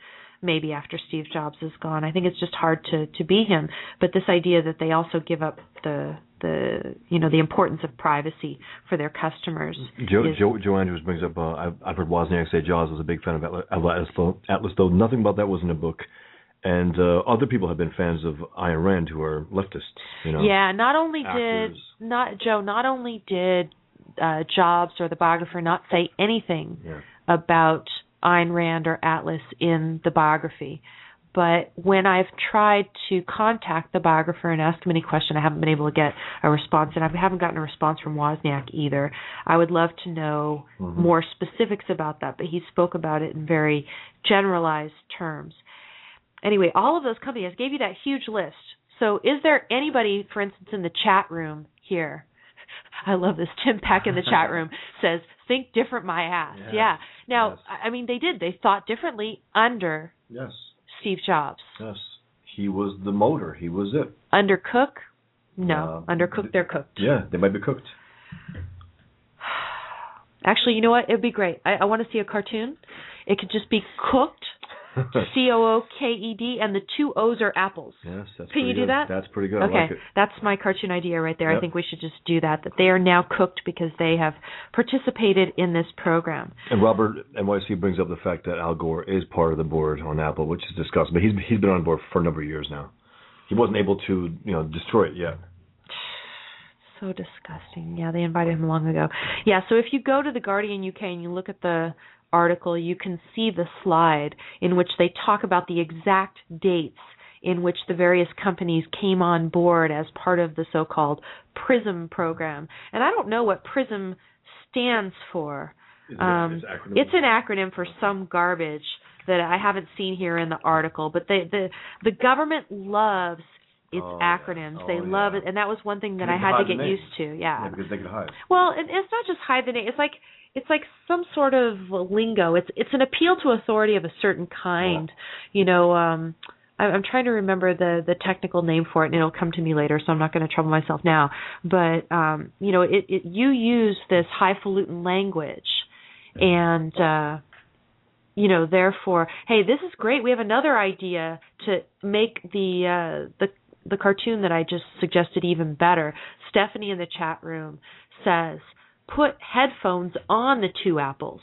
maybe after Steve Jobs is gone. I think it's just hard to to be him. But this idea that they also give up the the you know the importance of privacy for their customers. Joe, is- Joe, Joe Andrews brings up. Uh, I've, I've heard Wozniak say Jobs was a big fan of Atlas, Atlas, though, Atlas, though nothing about that was in the book. And uh, other people have been fans of Ayn Rand who are leftists. You know. Yeah, not only did not Joe, not only did uh Jobs or the biographer not say anything Yeah. about Ayn Rand or Atlas in the biography, but when I've tried to contact the biographer and ask him any question, I haven't been able to get a response, and I haven't gotten a response from Wozniak either. I would love to know Mhm. more specifics about that, but he spoke about it in very generalized terms. Anyway, all of those companies I gave you that huge list. So, is there anybody, for instance, in the chat room here? I love this. Tim Peck in the chat room says, "Think different, my ass." Yes. Yeah. Now, Yes. I I mean, they did. They thought differently under Yes. Steve Jobs. Yes. He was the motor. He was it. Under Cook, no. Uh, under Cook, they're cooked. Yeah, they might be cooked. Actually, you know what? It'd be great. I, I want to see a cartoon. It could just be cooked, C O O K E D, and the two O's are apples. yes, that's Can you do good. that? That's pretty good. okay, like that's my cartoon idea right there. I think we should just do that. That they are now cooked because they have participated in this program. And Robert NYC brings up the fact that Al Gore is part of the board on Apple, which is disgusting. But he's he's been on board for a number of years now. He wasn't able to, you know, destroy it yet. So disgusting. Yeah, they invited him long ago. Yeah, so if you go to the Guardian UK and you look at the article, you can see the slide in which they talk about the exact dates in which the various companies came on board as part of the so-called PRISM program. And I don't know what PRISM stands for. Um, it's an acronym for some garbage that I haven't seen here in the article, but they, the the government loves its Oh, yeah. acronyms. Oh, they love yeah. it, and that was one thing that I had to get used to. Yeah. yeah, because they could hide. Well, and it's not just hide the name. It's like it's like some sort of lingo. It's it's an appeal to authority of a certain kind. You know, um I- I'm trying to remember the the technical name for it, and it'll come to me later. So I'm not going to trouble myself now. But um, you know, it, it you use this highfalutin language, and uh, you know, therefore, hey, this is great. We have another idea to make the uh, the the cartoon that I just suggested even better. Stephanie in the chat room says, put headphones on the two apples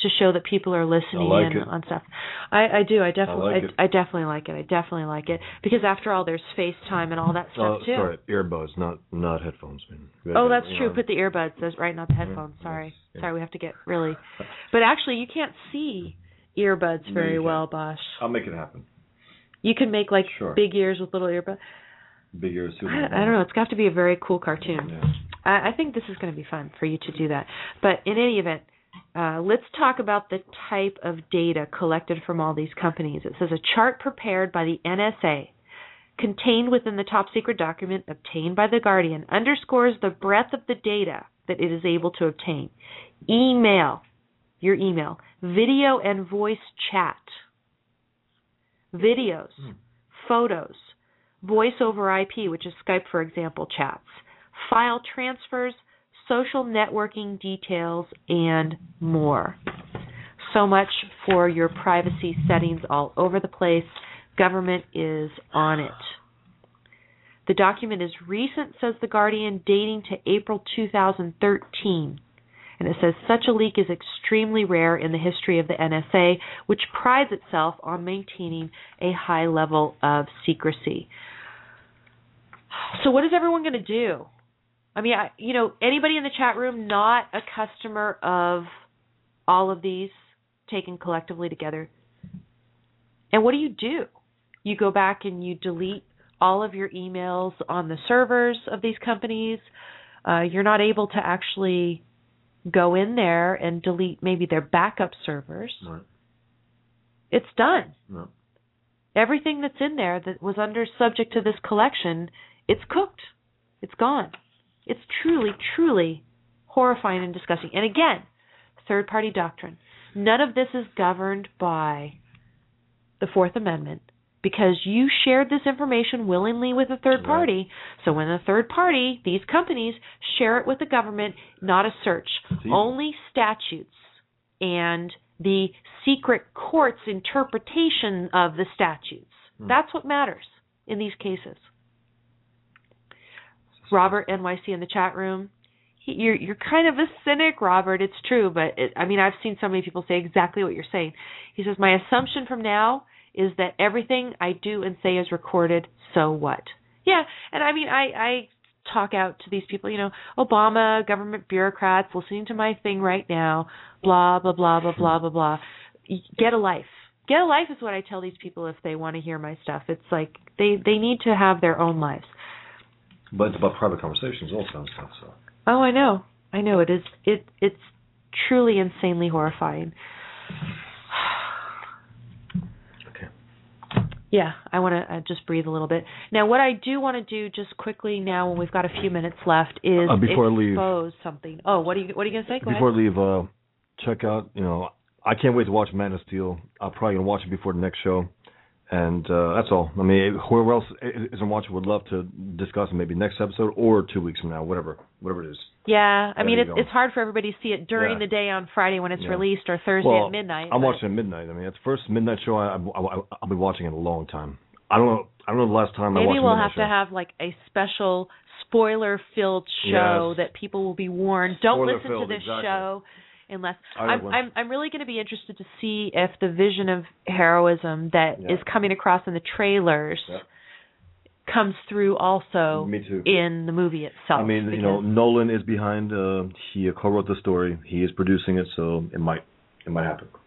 to show that people are listening I like in it. on stuff. I, I do. I definitely. like it. I, I definitely like it. I definitely like it because after all, there's FaceTime and all that oh, stuff Oh, too. sorry, earbuds, not not headphones, man. Oh, that's you true. know. Put the earbuds. That's right, not the mm-hmm. headphones. yes, Sorry. yeah. Sorry, we have to get really. But actually, you can't see earbuds very you well, Bosch. I'll make it happen. You can make like Sure. big ears with little earbuds. Big ears. I, I don't know. It's got to be a very cool cartoon. Yeah. I, I think this is going to be fun for you to do that. But in any event, uh, let's talk about the type of data collected from all these companies. It says a chart prepared by the NSA, contained within the top secret document obtained by the Guardian, underscores the breadth of the data that it is able to obtain. Email, your email, video and voice chat, videos, hmm. photos, voice over IP, which is Skype, for example, chats, file transfers, social networking details, and more. So much for your privacy settings all over the place. Government is on it. The document is recent, says The Guardian, dating to April 2013. And it says such a leak is extremely rare in the history of the NSA, which prides itself on maintaining a high level of secrecy. So, what is everyone going to do? I mean, I, you know, anybody in the chat room not a customer of all of these taken collectively together? And what do you do? You go back and you delete all of your emails on the servers of these companies. Uh, you're not able to actually go in there and delete maybe their backup servers. Right. It's done. No. everything that's in there that was under subject to this collection, it's cooked. It's gone. It's truly, truly horrifying and disgusting. And again, third party doctrine. None of this is governed by the Fourth Amendment because you shared this information willingly with a third party. Right. So when the third party, these companies, share it with the government, not a search, only statutes and the secret court's interpretation of the statutes. Hmm. That's what matters in these cases. Robert NYC in the chat room. He, you're you're kind of a cynic, Robert. It's true, but it, I mean I've seen so many people say exactly what you're saying. He says my assumption from now is that everything I do and say is recorded. So what? Yeah, and I mean I I talk out to these people, you know, Obama, government bureaucrats listening to my thing right now, blah blah blah blah blah blah blah. Get a life. Get a life is what I tell these people if they want to hear my stuff. It's like they they need to have their own lives. But it's about private conversations also and stuff. So. Oh, I know. I know it is. It it's truly insanely horrifying. Yeah, I want to uh, just breathe a little bit. Now, what I do want to do just quickly now, when we've got a few minutes left, is uh, before expose I leave, something. Oh, what are you what are you gonna say? Go before ahead. I leave, uh, check out. You know, I can't wait to watch Man of Steel. I'm probably gonna watch it before the next show. And uh, that's all. I mean, whoever else isn't watching would love to discuss it maybe next episode or two weeks from now, whatever, whatever it is. Yeah, I mean, it's it's hard for everybody to see it during yeah. the day on Friday when it's yeah. released or Thursday well, at midnight. I'm but... watching at midnight. I mean, it's the first midnight show I, I'll be watching in a long time. I don't know. I don't know the last time Maybe I watched. Maybe we'll have show. to have like a special spoiler-filled show yes. that people will be warned. Don't listen to this exactly. show unless I'm, I'm I'm really going to be interested to see if the vision of heroism that yeah. is coming across in the trailers yeah. comes through also Me too. in the movie itself. I mean, you know, Nolan is behind. Uh, he co-wrote the story. He is producing it, so it might it might happen.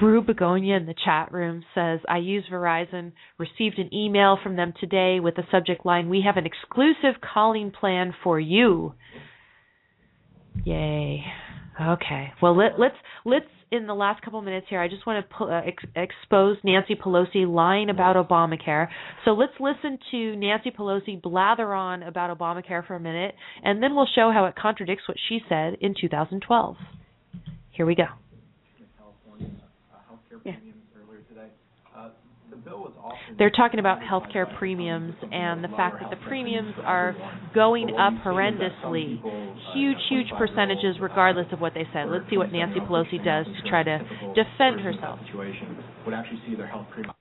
Rue Begonia in the chat room says, I use Verizon, received an email from them today with the subject line, We have an exclusive calling plan for you. Yay. Okay. Well, let, let's let's in the last couple minutes here. I just want to uh, ex- expose Nancy Pelosi lying about Obamacare. So let's listen to Nancy Pelosi blather on about Obamacare for a minute, and then we'll show how it contradicts what she said in 2012. Here we go. Yeah. They're talking about health care premiums and the fact that the premiums are going up horrendously. Huge, huge percentages, regardless of what they said. Let's see what Nancy Pelosi does to try to defend herself. Would actually see their health premium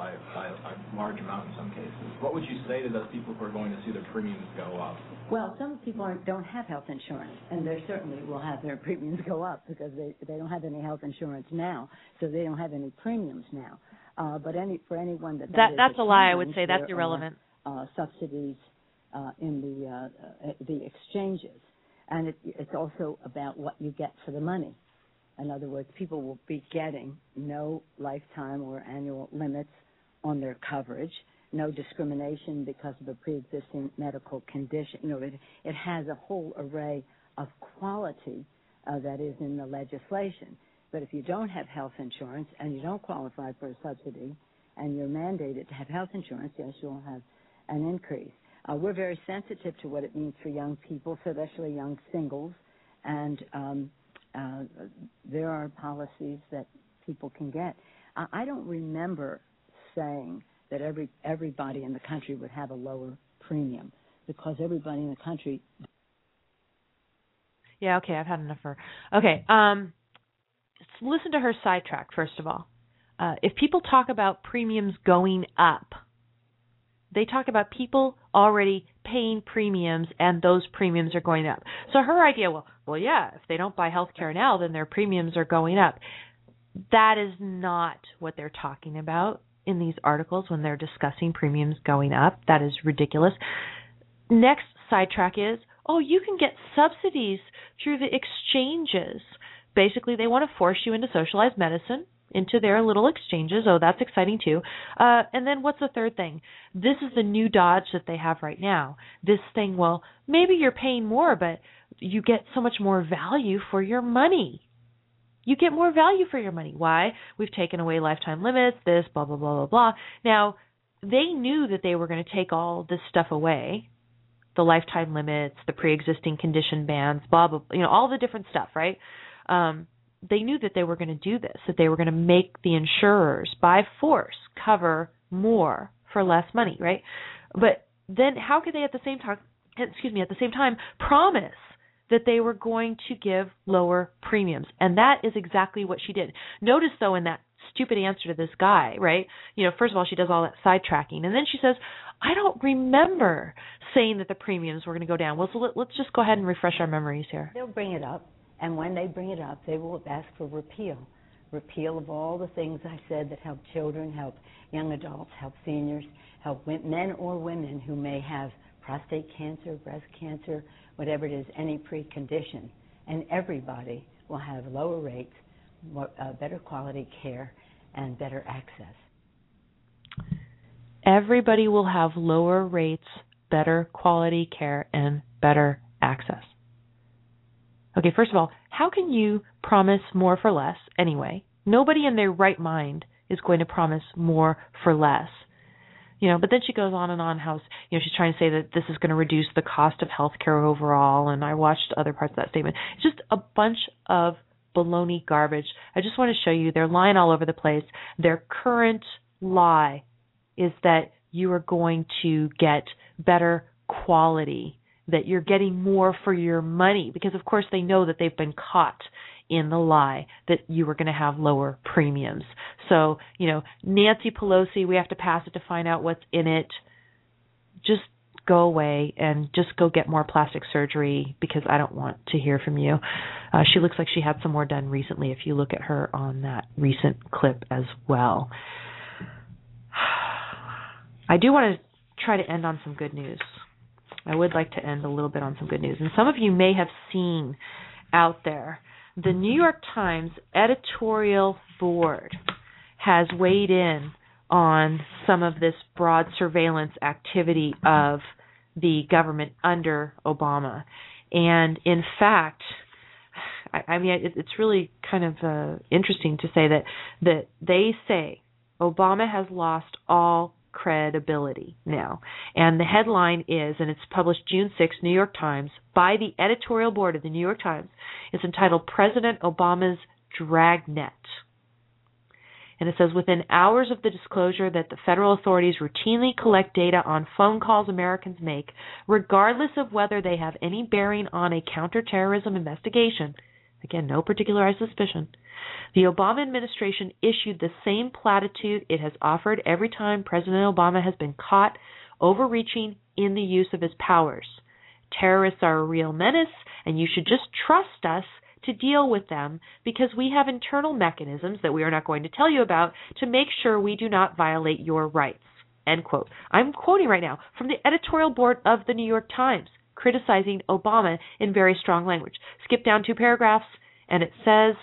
by, by a large amount in some cases. What would you say to those people who are going to see their premiums go up? Well, some people aren't, don't have health insurance, and they certainly will have their premiums go up because they they don't have any health insurance now, so they don't have any premiums now. Uh, but any for anyone that that, that that's a lie. I would say that's irrelevant. Are, uh, subsidies uh, in the uh, uh, the exchanges, and it, it's also about what you get for the money. In other words, people will be getting no lifetime or annual limits on their coverage, no discrimination because of a pre-existing medical condition. You know, it, it has a whole array of quality uh, that is in the legislation. But if you don't have health insurance and you don't qualify for a subsidy and you're mandated to have health insurance, yes, you'll have an increase. Uh, we're very sensitive to what it means for young people, especially young singles, and um, uh, there are policies that people can get. I, I don't remember saying that every everybody in the country would have a lower premium because everybody in the country. Yeah. Okay. I've had enough for. Okay. Um listen to her sidetrack first of all. Uh, if people talk about premiums going up, they talk about people already paying premiums and those premiums are going up. So her idea, well, well, yeah, if they don't buy health care now, then their premiums are going up. That is not what they're talking about in these articles when they're discussing premiums going up. That is ridiculous. Next sidetrack is, oh, you can get subsidies through the exchanges basically they want to force you into socialized medicine into their little exchanges. Oh, that's exciting too. Uh, and then what's the third thing? This is the new dodge that they have right now. This thing, well, maybe you're paying more, but you get so much more value for your money. you get more value for your money. Why? We've taken away lifetime limits, this, blah, blah, blah, blah, blah. Now, they knew that they were going to take all this stuff away the lifetime limits, the pre existing condition bans, blah, blah, you know, all the different stuff, right? Um, they knew that they were going to do this, that they were going to make the insurers by force cover more for less money, right? But then how could they at the same time, excuse me, at the same time promise that they were going to give lower premiums? And that is exactly what she did. Notice though in that stupid answer to this guy, right? You know, first of all, she does all that sidetracking, and then she says, "I don't remember saying that the premiums were going to go down." Well, so let, let's just go ahead and refresh our memories here. They'll bring it up, and when they bring it up, they will ask for repeal. Repeal of all the things I said that help children, help young adults, help seniors, help men or women who may have prostate cancer, breast cancer, whatever it is, any precondition. And everybody will have lower rates, more, uh, better quality care, and better access. Everybody will have lower rates, better quality care, and better access. Okay, first of all, how can you promise more for less anyway? Nobody in their right mind is going to promise more for less. You know, but then she goes on and on how you know she's trying to say that this is going to reduce the cost of healthcare overall and I watched other parts of that statement. It's just a bunch of baloney garbage. I just want to show you they're lying all over the place. Their current lie is that you are going to get better quality, that you're getting more for your money, because of course they know that they've been caught in the lie that you were going to have lower premiums. So, you know, Nancy Pelosi, we have to pass it to find out what's in it. Just go away and just go get more plastic surgery because I don't want to hear from you. Uh, she looks like she had some more done recently if you look at her on that recent clip as well. I do want to try to end on some good news. I would like to end a little bit on some good news. And some of you may have seen out there the New York Times editorial board has weighed in on some of this broad surveillance activity of the government under Obama. And in fact, I, mean, it, it's really kind of uh, interesting to say that that they say Obama has lost all credibility now. And the headline is, and it's published June 6, New York Times, by the editorial board of the New York Times. It's entitled President Obama's Dragnet. And it says within hours of the disclosure that the federal authorities routinely collect data on phone calls Americans make, regardless of whether they have any bearing on a counterterrorism investigation. Again, no particularized suspicion. The Obama administration issued the same platitude it has offered every time President Obama has been caught overreaching in the use of his powers. Terrorists are a real menace, and you should just trust us to deal with them because we have internal mechanisms that we are not going to tell you about to make sure we do not violate your rights. End quote. I'm quoting right now from the editorial board of the New York Times criticizing Obama in very strong language. Skip down two paragraphs and it says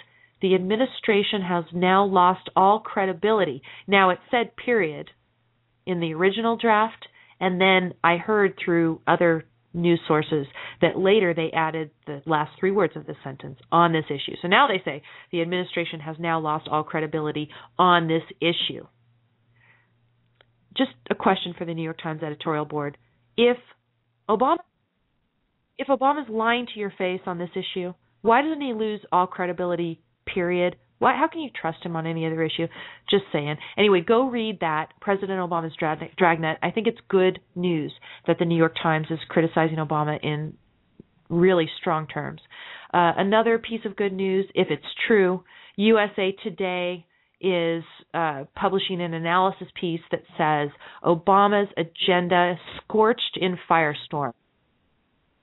the administration has now lost all credibility. Now it said period in the original draft, and then I heard through other news sources that later they added the last three words of this sentence on this issue. So now they say the administration has now lost all credibility on this issue. Just a question for the New York Times editorial board. If Obama if Obama's lying to your face on this issue, why doesn't he lose all credibility period. Why, how can you trust him on any other issue? Just saying. Anyway, go read that President Obama's dragnet. I think it's good news that the New York Times is criticizing Obama in really strong terms. Uh, another piece of good news, if it's true, USA Today is uh, publishing an analysis piece that says Obama's agenda scorched in firestorm.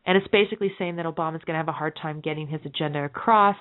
And it's basically saying that Obama's going to have a hard time getting his agenda across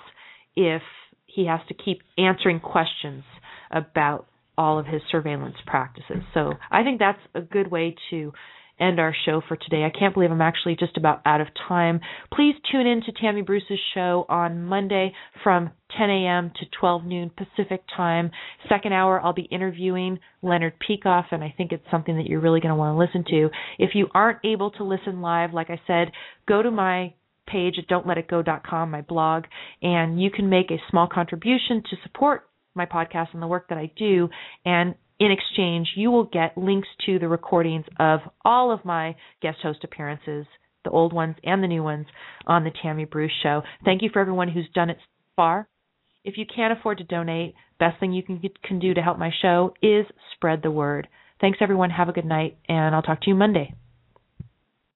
if he has to keep answering questions about all of his surveillance practices. So I think that's a good way to end our show for today. I can't believe I'm actually just about out of time. Please tune in to Tammy Bruce's show on Monday from 10 a.m. to 12 noon Pacific time. Second hour, I'll be interviewing Leonard Peikoff, and I think it's something that you're really going to want to listen to. If you aren't able to listen live, like I said, go to my page at don'tletitgo.com, my blog, and you can make a small contribution to support my podcast and the work that I do. And in exchange, you will get links to the recordings of all of my guest host appearances, the old ones and the new ones, on the Tammy Bruce Show. Thank you for everyone who's done it far. If you can't afford to donate, best thing you can can do to help my show is spread the word. Thanks everyone. Have a good night, and I'll talk to you Monday.